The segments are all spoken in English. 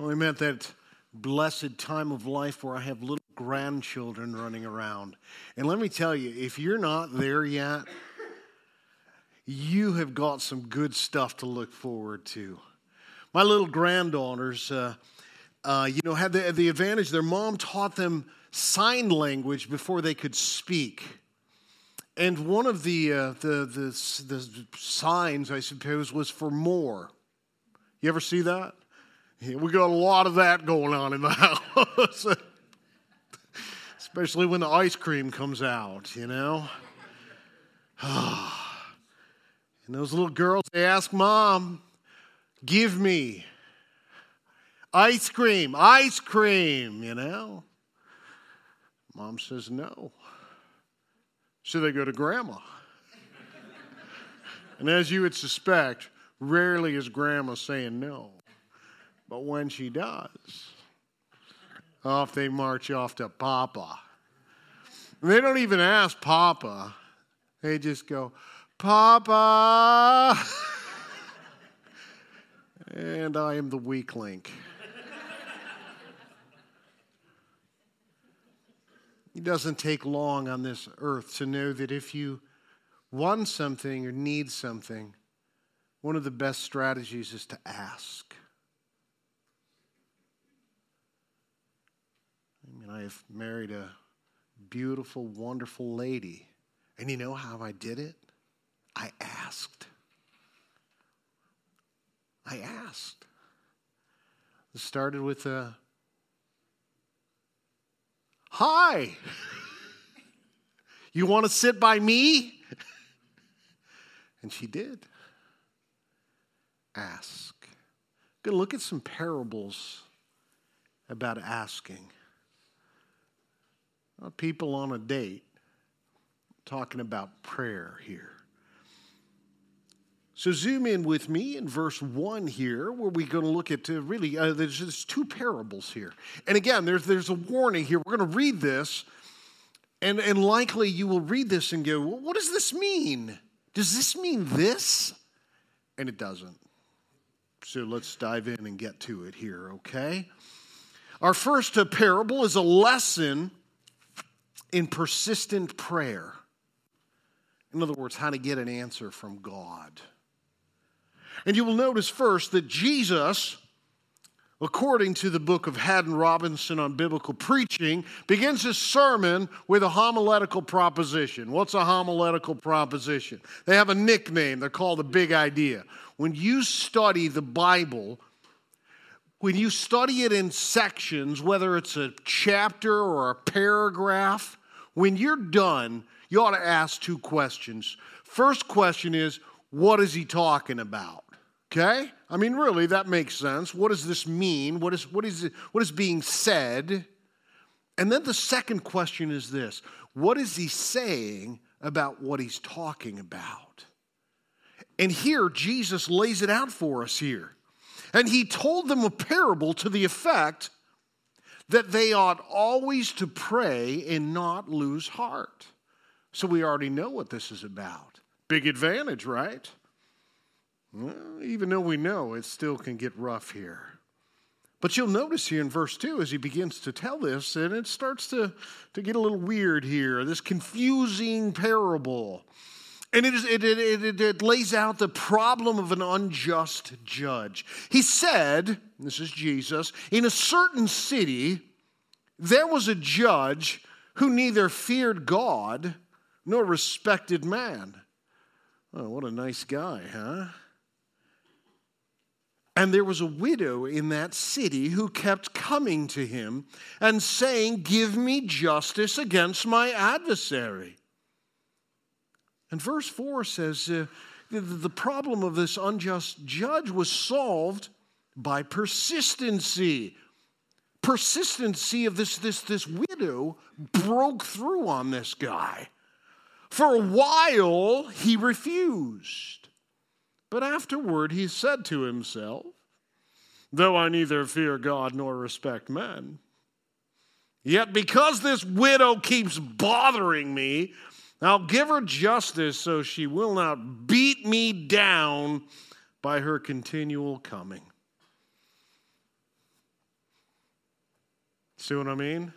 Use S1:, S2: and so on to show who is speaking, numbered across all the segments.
S1: Well, I meant that blessed time of life where I have little grandchildren running around. And let me tell you, if you're not there yet, you have got some good stuff to look forward to. My little granddaughters, uh, uh, you know, had the, the advantage their mom taught them sign language before they could speak. And one of the, uh, the, the, the signs, I suppose, was for more. You ever see that? We got a lot of that going on in the house. Especially when the ice cream comes out, you know? and those little girls, they ask mom, give me ice cream, ice cream, you know? Mom says no. So they go to grandma. and as you would suspect, rarely is grandma saying no. But when she does, off they march off to Papa. They don't even ask Papa, they just go, Papa. and I am the weak link. It doesn't take long on this earth to know that if you want something or need something, one of the best strategies is to ask. I have married a beautiful, wonderful lady. And you know how I did it? I asked. I asked. It started with a Hi. You want to sit by me? And she did. Ask. Good. Look at some parables about asking. People on a date talking about prayer here. So, zoom in with me in verse 1 here, where we're going to look at uh, really, uh, there's just two parables here. And again, there's, there's a warning here. We're going to read this, and, and likely you will read this and go, well, what does this mean? Does this mean this? And it doesn't. So, let's dive in and get to it here, okay? Our first uh, parable is a lesson in persistent prayer. In other words, how to get an answer from God. And you will notice first that Jesus, according to the book of Haddon Robinson on biblical preaching, begins his sermon with a homiletical proposition. What's a homiletical proposition? They have a nickname, they're called the big idea. When you study the Bible, when you study it in sections, whether it's a chapter or a paragraph, when you're done, you ought to ask two questions. First question is, what is he talking about? Okay? I mean, really, that makes sense. What does this mean? What is, what is, what is being said? And then the second question is this What is he saying about what he's talking about? And here, Jesus lays it out for us here. And he told them a parable to the effect that they ought always to pray and not lose heart. So we already know what this is about. Big advantage, right? Well, even though we know it still can get rough here. But you'll notice here in verse 2 as he begins to tell this, and it starts to, to get a little weird here, this confusing parable. And it, is, it, it, it, lays out the problem of an unjust judge. He said, this is Jesus, in a certain city, there was a judge who neither feared God nor respected man. Oh, what a nice guy, huh? And there was a widow in that city who kept coming to him and saying, Give me justice against my adversary. And verse 4 says, uh, The problem of this unjust judge was solved by persistency. Persistency of this, this, this widow broke through on this guy. For a while, he refused. But afterward he said to himself, Though I neither fear God nor respect men, yet because this widow keeps bothering me, I'll give her justice so she will not beat me down by her continual coming. See what I mean?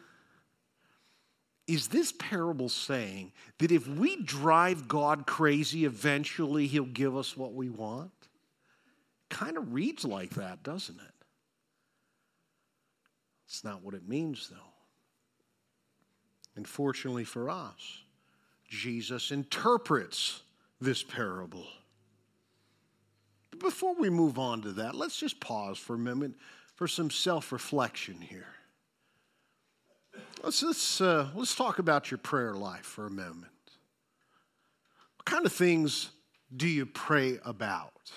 S1: Is this parable saying that if we drive God crazy, eventually he'll give us what we want? Kind of reads like that, doesn't it? It's not what it means, though. And fortunately for us, Jesus interprets this parable. But Before we move on to that, let's just pause for a moment for some self reflection here. Let's, let's, uh, let's talk about your prayer life for a moment. What kind of things do you pray about?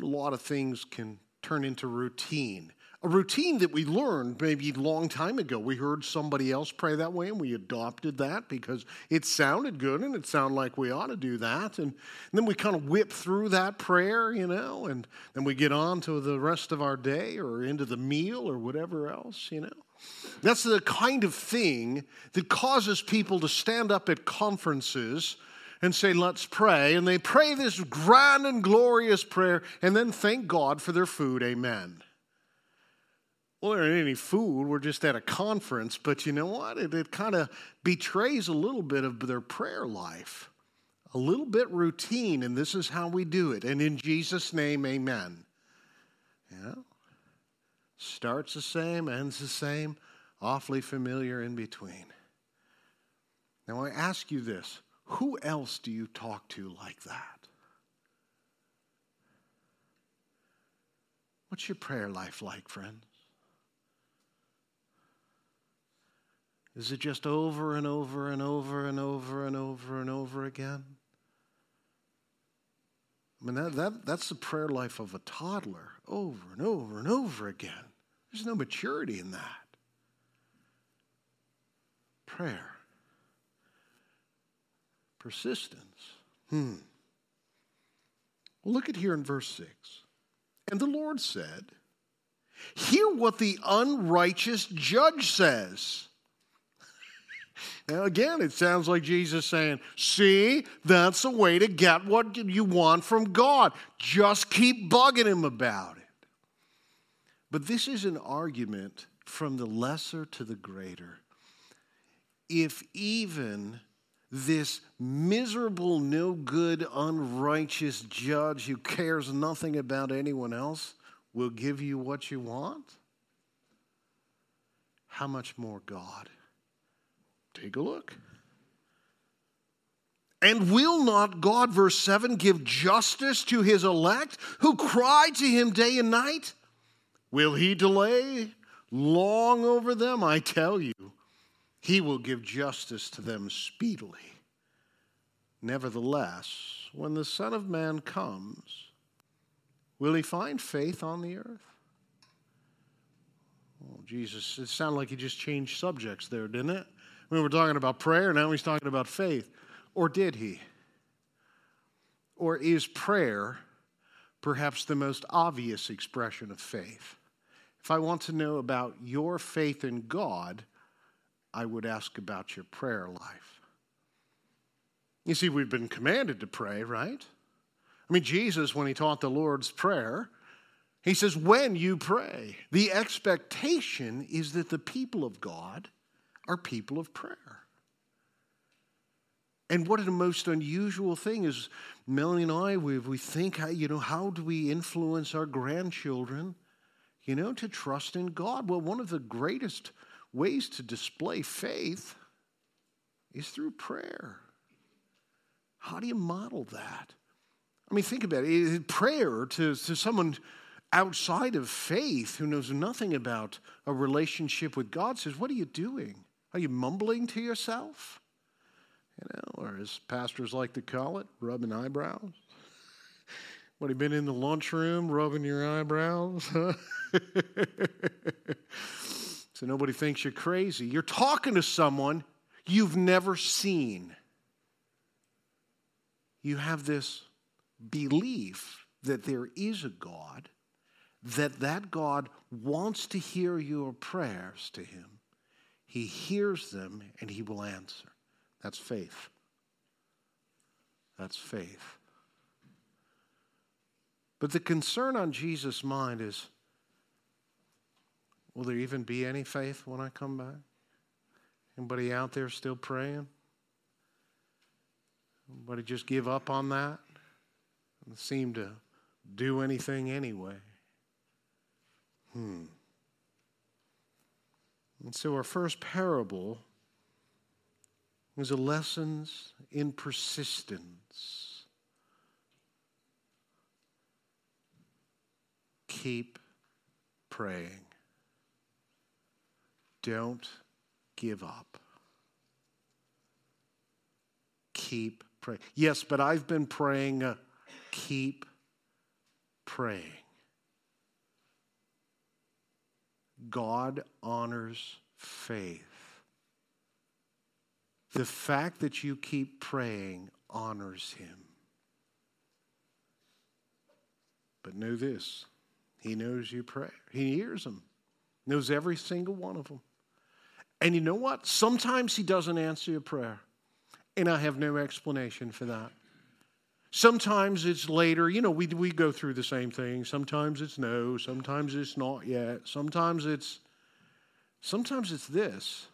S1: A lot of things can turn into routine a routine that we learned maybe a long time ago. We heard somebody else pray that way and we adopted that because it sounded good and it sounded like we ought to do that. And, and then we kind of whip through that prayer, you know, and then we get on to the rest of our day or into the meal or whatever else, you know. That's the kind of thing that causes people to stand up at conferences and say, Let's pray. And they pray this grand and glorious prayer and then thank God for their food. Amen well, there ain't any food. We're just at a conference. But you know what? It, it kind of betrays a little bit of their prayer life, a little bit routine, and this is how we do it. And in Jesus' name, amen. Yeah. Starts the same, ends the same, awfully familiar in between. Now, I ask you this who else do you talk to like that? What's your prayer life like, friends? Is it just over and over and over and over and over and over again? I mean, that, that, that's the prayer life of a toddler over and over and over again. There's no maturity in that. Prayer, persistence. Hmm. Well, look at here in verse 6. And the Lord said, Hear what the unrighteous judge says. Now, again, it sounds like Jesus saying, See, that's a way to get what you want from God. Just keep bugging him about it. But this is an argument from the lesser to the greater. If even this miserable, no good, unrighteous judge who cares nothing about anyone else will give you what you want, how much more God? Take a look. And will not God, verse 7, give justice to his elect who cry to him day and night? Will he delay long over them? I tell you, he will give justice to them speedily. Nevertheless, when the Son of Man comes, will he find faith on the earth? Oh, Jesus, it sounded like he just changed subjects there, didn't it? We were talking about prayer, now he's talking about faith. Or did he? Or is prayer perhaps the most obvious expression of faith? If I want to know about your faith in God, I would ask about your prayer life. You see, we've been commanded to pray, right? I mean, Jesus, when he taught the Lord's Prayer, he says, when you pray, the expectation is that the people of God are people of prayer. And what a most unusual thing is, Melanie and I, we, we think, you know, how do we influence our grandchildren, you know, to trust in God? Well, one of the greatest ways to display faith is through prayer. How do you model that? I mean, think about it. Prayer to, to someone outside of faith who knows nothing about a relationship with God says, What are you doing? Are you mumbling to yourself? You know, or as pastors like to call it, rubbing eyebrows. What, have you been in the lunchroom rubbing your eyebrows? so nobody thinks you're crazy. You're talking to someone you've never seen. You have this belief that there is a God, that that God wants to hear your prayers to him he hears them and he will answer. That's faith. That's faith. But the concern on Jesus' mind is will there even be any faith when I come back? Anybody out there still praying? Anybody just give up on that and seem to do anything anyway? Hmm. And so our first parable is a lessons in persistence. Keep praying. Don't give up. Keep praying. Yes, but I've been praying. Uh, keep praying. God honors faith. The fact that you keep praying honors him. But know this He knows you pray, He hears them, knows every single one of them. And you know what? Sometimes He doesn't answer your prayer, and I have no explanation for that. Sometimes it's later. You know, we, we go through the same thing. Sometimes it's no. Sometimes it's not yet. Sometimes it's sometimes it's this.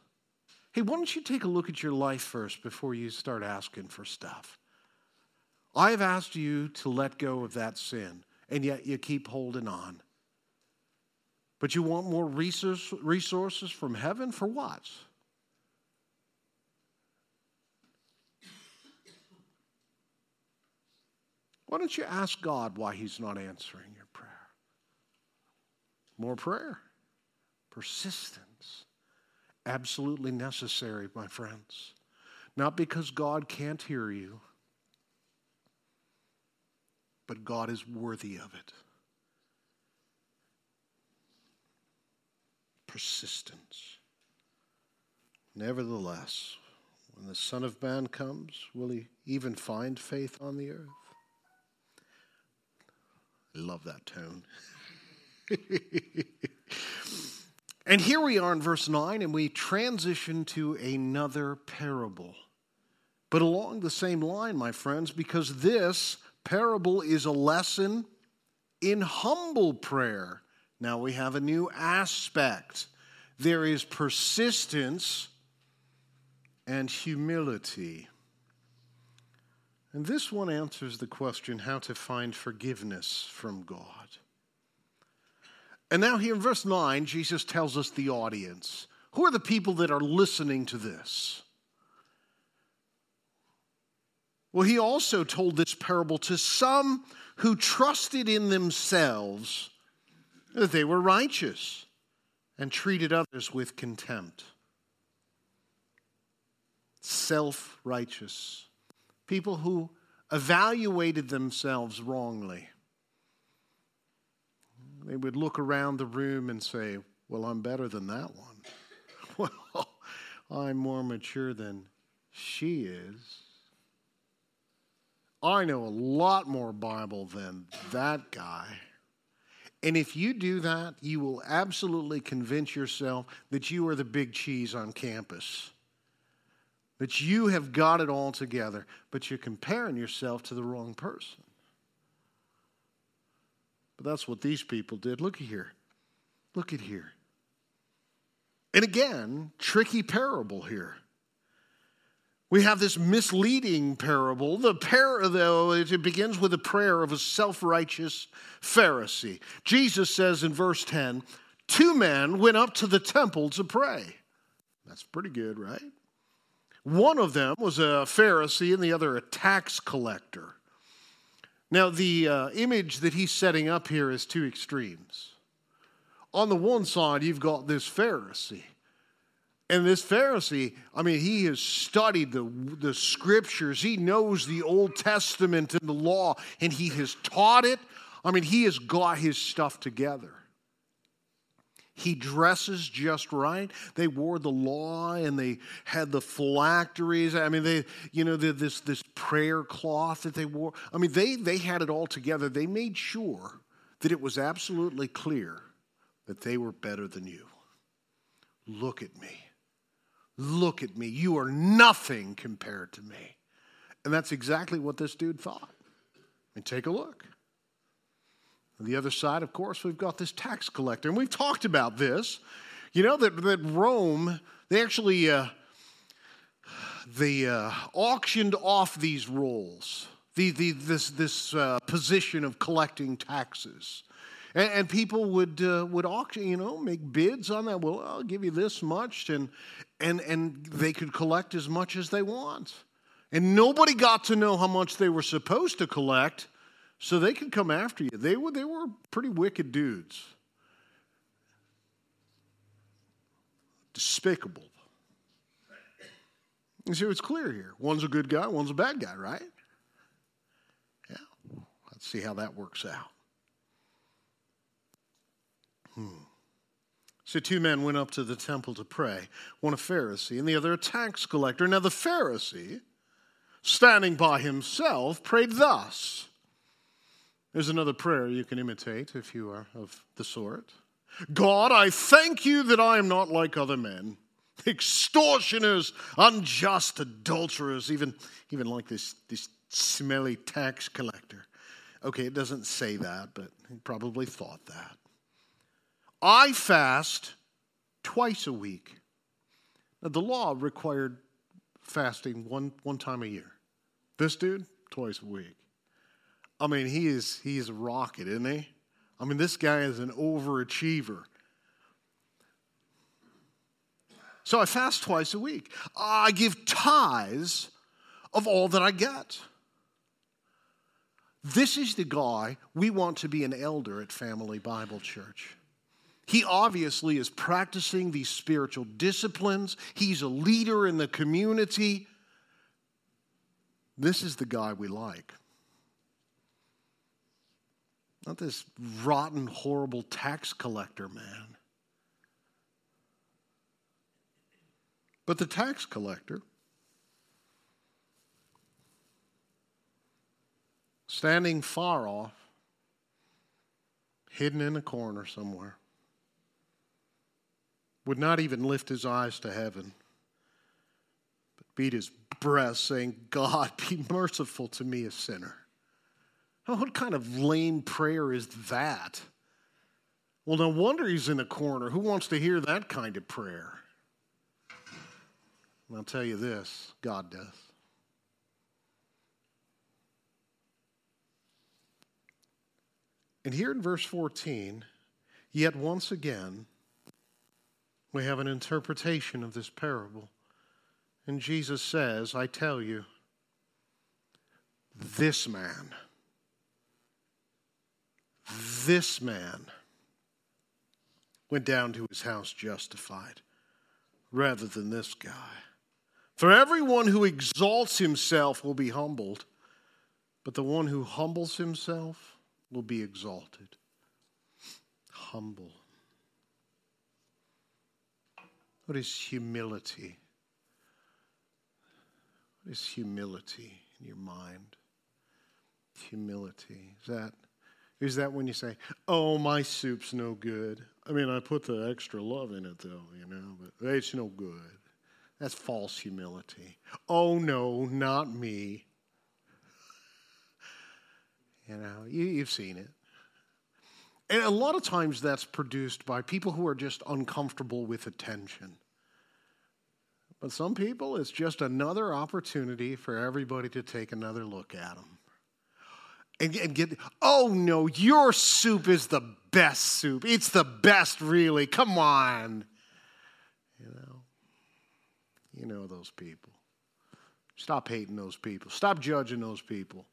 S1: Hey, why don't you take a look at your life first before you start asking for stuff? I've asked you to let go of that sin, and yet you keep holding on. But you want more resources from heaven for what? Why don't you ask God why He's not answering your prayer? More prayer, persistence, absolutely necessary, my friends. Not because God can't hear you, but God is worthy of it. Persistence. Nevertheless, when the Son of Man comes, will he even find faith on the earth? I love that tone. and here we are in verse 9, and we transition to another parable. But along the same line, my friends, because this parable is a lesson in humble prayer. Now we have a new aspect. There is persistence and humility. And this one answers the question how to find forgiveness from God. And now, here in verse 9, Jesus tells us the audience. Who are the people that are listening to this? Well, he also told this parable to some who trusted in themselves that they were righteous and treated others with contempt. Self righteous people who evaluated themselves wrongly. They would look around the room and say, Well, I'm better than that one. well, I'm more mature than she is. I know a lot more Bible than that guy. And if you do that, you will absolutely convince yourself that you are the big cheese on campus that you have got it all together, but you're comparing yourself to the wrong person. But that's what these people did. Look at here. Look at here. And again, tricky parable here. We have this misleading parable. The par- though it begins with a prayer of a self-righteous Pharisee. Jesus says in verse 10, two men went up to the temple to pray. That's pretty good, right? One of them was a Pharisee and the other a tax collector. Now, the uh, image that he's setting up here is two extremes. On the one side, you've got this Pharisee. And this Pharisee, I mean, he has studied the, the scriptures. He knows the Old Testament and the law, and he has taught it. I mean, he has got his stuff together. He dresses just right. They wore the law and they had the phylacteries. I mean, they, you know, this, this prayer cloth that they wore. I mean, they, they had it all together. They made sure that it was absolutely clear that they were better than you. Look at me. Look at me. You are nothing compared to me. And that's exactly what this dude thought. I And take a look. On the other side, of course, we've got this tax collector. And we've talked about this. You know that, that Rome, they actually uh, they uh, auctioned off these roles, the, the, this, this uh, position of collecting taxes. And, and people would, uh, would auction, you know, make bids on that. Well, I'll give you this much. And, and, and they could collect as much as they want. And nobody got to know how much they were supposed to collect so they could come after you. They were, they were pretty wicked dudes. Despicable. You see, it's clear here. One's a good guy, one's a bad guy, right? Yeah. Let's see how that works out. Hmm. So, two men went up to the temple to pray one a Pharisee and the other a tax collector. Now, the Pharisee, standing by himself, prayed thus there's another prayer you can imitate if you are of the sort. God, I thank you that I am not like other men, extortioners, unjust, adulterers, even, even like this, this smelly tax collector. Okay, it doesn't say that, but he probably thought that. I fast twice a week. Now, the law required fasting one, one time a year. This dude, twice a week. I mean, he is he's a rocket, isn't he? I mean, this guy is an overachiever. So I fast twice a week. I give tithes of all that I get. This is the guy we want to be an elder at Family Bible Church. He obviously is practicing these spiritual disciplines. He's a leader in the community. This is the guy we like. Not this rotten, horrible tax collector man. But the tax collector, standing far off, hidden in a corner somewhere, would not even lift his eyes to heaven, but beat his breast, saying, God, be merciful to me, a sinner. What kind of lame prayer is that? Well, no wonder he's in a corner. Who wants to hear that kind of prayer? And I'll tell you this God does. And here in verse 14, yet once again, we have an interpretation of this parable. And Jesus says, I tell you, this man this man went down to his house justified rather than this guy. For everyone who exalts himself will be humbled, but the one who humbles himself will be exalted. Humble. What is humility? What is humility in your mind? Humility. Is that is that when you say, "Oh, my soup's no good"? I mean, I put the extra love in it, though, you know, but it's no good. That's false humility. Oh no, not me. You know, you, you've seen it. And a lot of times that's produced by people who are just uncomfortable with attention. But some people, it's just another opportunity for everybody to take another look at them and, and get, oh no, your soup is the best soup. It's the best, really. Come on. You know, you know those people. Stop hating those people. Stop judging those people.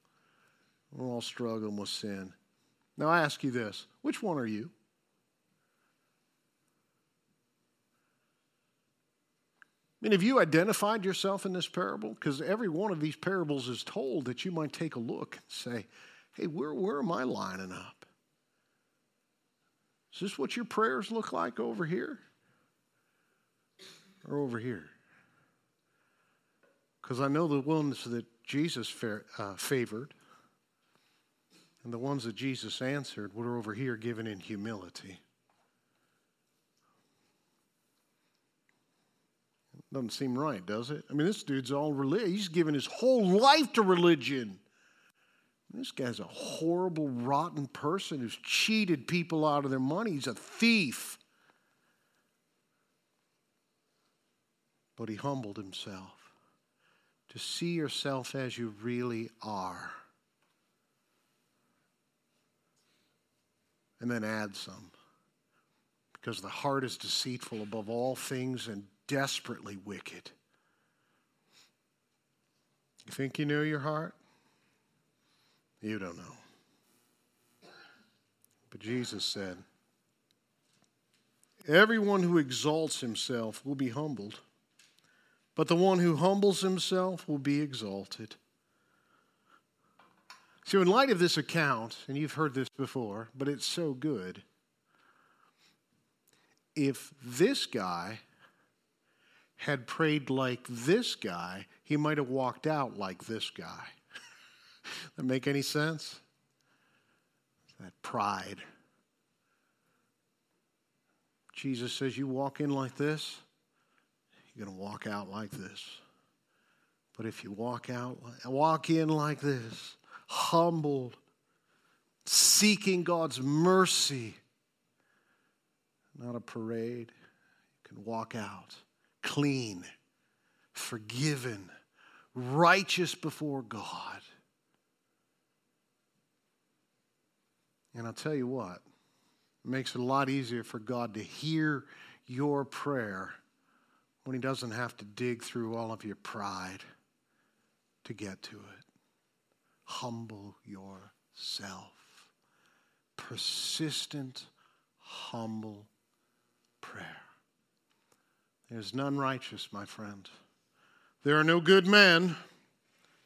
S1: We're all struggling with sin. Now, I ask you this which one are you? I mean, have you identified yourself in this parable? Because every one of these parables is told that you might take a look and say, hey, where, where am I lining up? Is this what your prayers look like over here? Or over here? Because I know the ones that Jesus uh, favored and the ones that Jesus answered were over here given in humility. Doesn't seem right, does it? I mean, this dude's all religious. He's given his whole life to religion. This guy's a horrible, rotten person who's cheated people out of their money. He's a thief. But he humbled himself to see yourself as you really are. And then add some. Because the heart is deceitful above all things and desperately wicked. You think you know your heart? You don't know. But Jesus said, Everyone who exalts himself will be humbled, but the one who humbles himself will be exalted. So, in light of this account, and you've heard this before, but it's so good, if this guy had prayed like this guy, he might have walked out like this guy. That make any sense? That pride. Jesus says, You walk in like this, you're going to walk out like this. But if you walk out, walk in like this, humbled, seeking God's mercy, not a parade, you can walk out clean, forgiven, righteous before God. And I'll tell you what, it makes it a lot easier for God to hear your prayer when He doesn't have to dig through all of your pride to get to it. Humble yourself. Persistent, humble prayer. There's none righteous, my friend. There are no good men,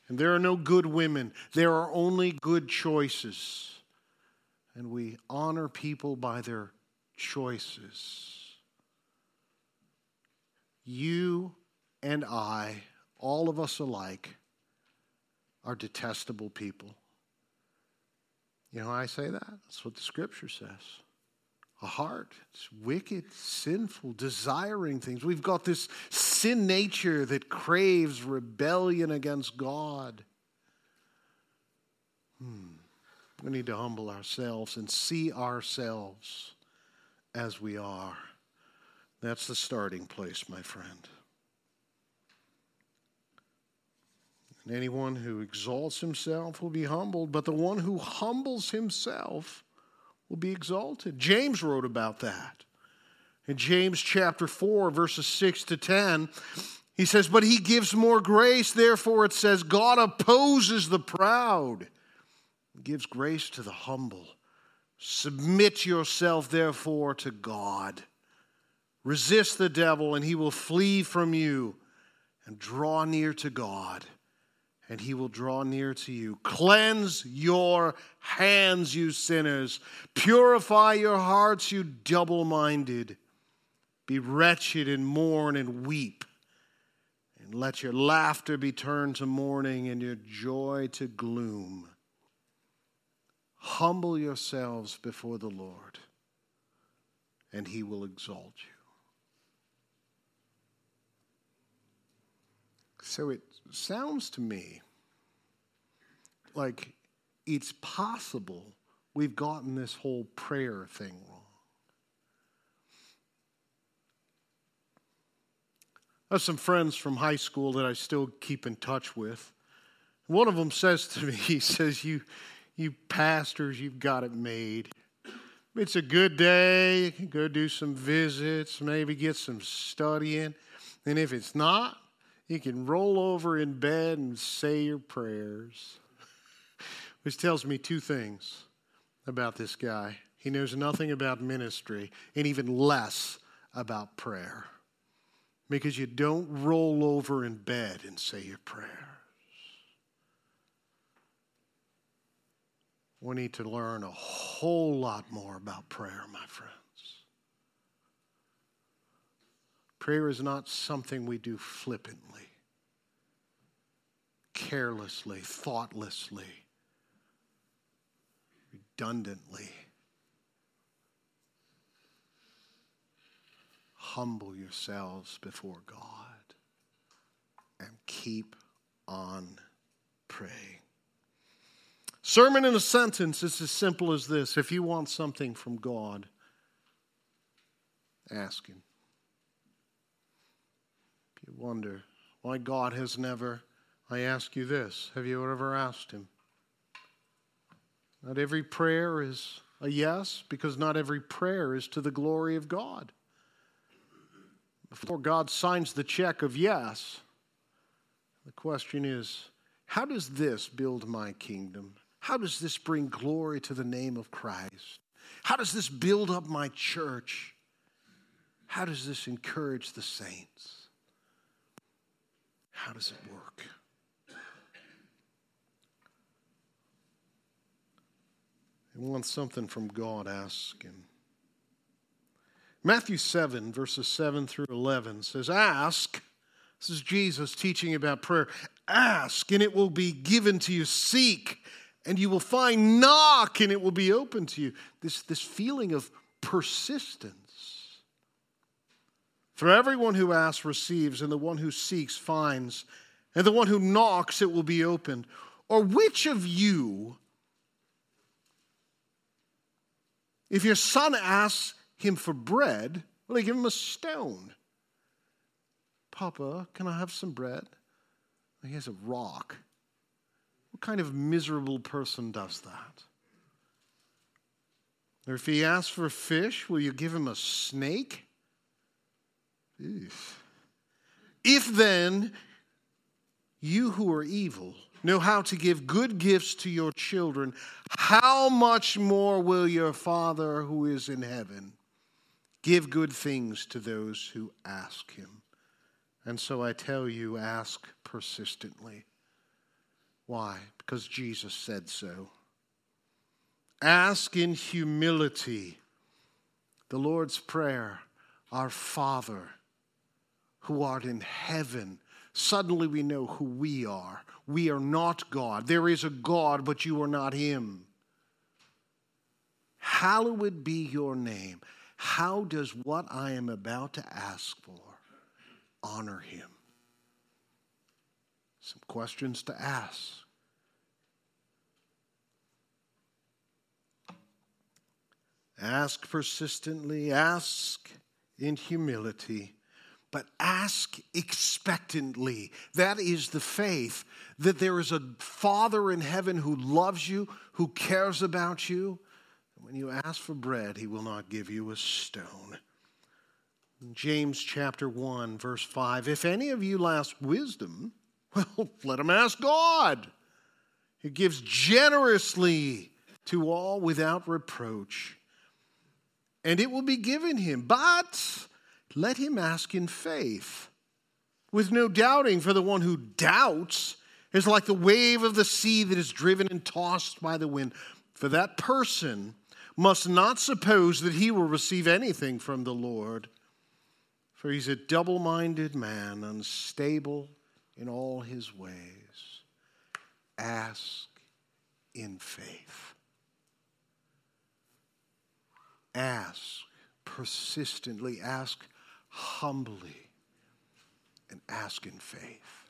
S1: and there are no good women. There are only good choices and we honor people by their choices. You and I, all of us alike, are detestable people. You know I say that? That's what the scripture says. A heart, it's wicked, sinful, desiring things. We've got this sin nature that craves rebellion against God. Hmm. We need to humble ourselves and see ourselves as we are. That's the starting place, my friend. And anyone who exalts himself will be humbled, but the one who humbles himself will be exalted. James wrote about that. In James chapter 4, verses 6 to 10, he says, But he gives more grace, therefore it says, God opposes the proud gives grace to the humble. Submit yourself, therefore, to God. Resist the devil, and he will flee from you. And draw near to God, and he will draw near to you. Cleanse your hands, you sinners. Purify your hearts, you double minded. Be wretched and mourn and weep. And let your laughter be turned to mourning and your joy to gloom. Humble yourselves before the Lord, and he will exalt you. So it sounds to me like it's possible we've gotten this whole prayer thing wrong. I have some friends from high school that I still keep in touch with. One of them says to me, he says, You you pastors, you've got it made. It's a good day. You can go do some visits, maybe get some studying. And if it's not, you can roll over in bed and say your prayers. Which tells me two things about this guy. He knows nothing about ministry and even less about prayer. Because you don't roll over in bed and say your prayer. We need to learn a whole lot more about prayer, my friends. Prayer is not something we do flippantly, carelessly, thoughtlessly, redundantly. Humble yourselves before God and keep on praying. Sermon in a sentence is as simple as this if you want something from God, ask Him. If you wonder why God has never, I ask you this have you ever asked Him? Not every prayer is a yes, because not every prayer is to the glory of God. Before God signs the check of yes, the question is how does this build my kingdom? How does this bring glory to the name of Christ? How does this build up my church? How does this encourage the saints? How does it work? and want something from God, ask Him. Matthew 7, verses 7 through 11 says, Ask. This is Jesus teaching about prayer. Ask, and it will be given to you. Seek, and you will find. Knock, and it will be open to you. This, this feeling of persistence. For everyone who asks receives, and the one who seeks finds, and the one who knocks it will be opened. Or which of you, If your son asks him for bread, will he give him a stone? Papa, can I have some bread? He has a rock. Kind of miserable person does that? Or if he asks for a fish, will you give him a snake? If then you who are evil know how to give good gifts to your children, how much more will your Father who is in heaven give good things to those who ask him? And so I tell you, ask persistently. Why? Because Jesus said so. Ask in humility. The Lord's Prayer, Our Father, who art in heaven suddenly we know who we are. We are not God. There is a God, but you are not Him. Hallowed be your name. How does what I am about to ask for honor Him? Some questions to ask. Ask persistently, ask in humility but ask expectantly. That is the faith that there is a Father in heaven who loves you, who cares about you. When you ask for bread, he will not give you a stone. James chapter 1, verse 5 If any of you lacks wisdom, well, let him ask God. He gives generously to all without reproach, and it will be given him. But let him ask in faith, with no doubting, for the one who doubts is like the wave of the sea that is driven and tossed by the wind. For that person must not suppose that he will receive anything from the Lord, for he's a double minded man, unstable in all his ways. Ask in faith. Ask persistently. Ask humbly and ask in faith.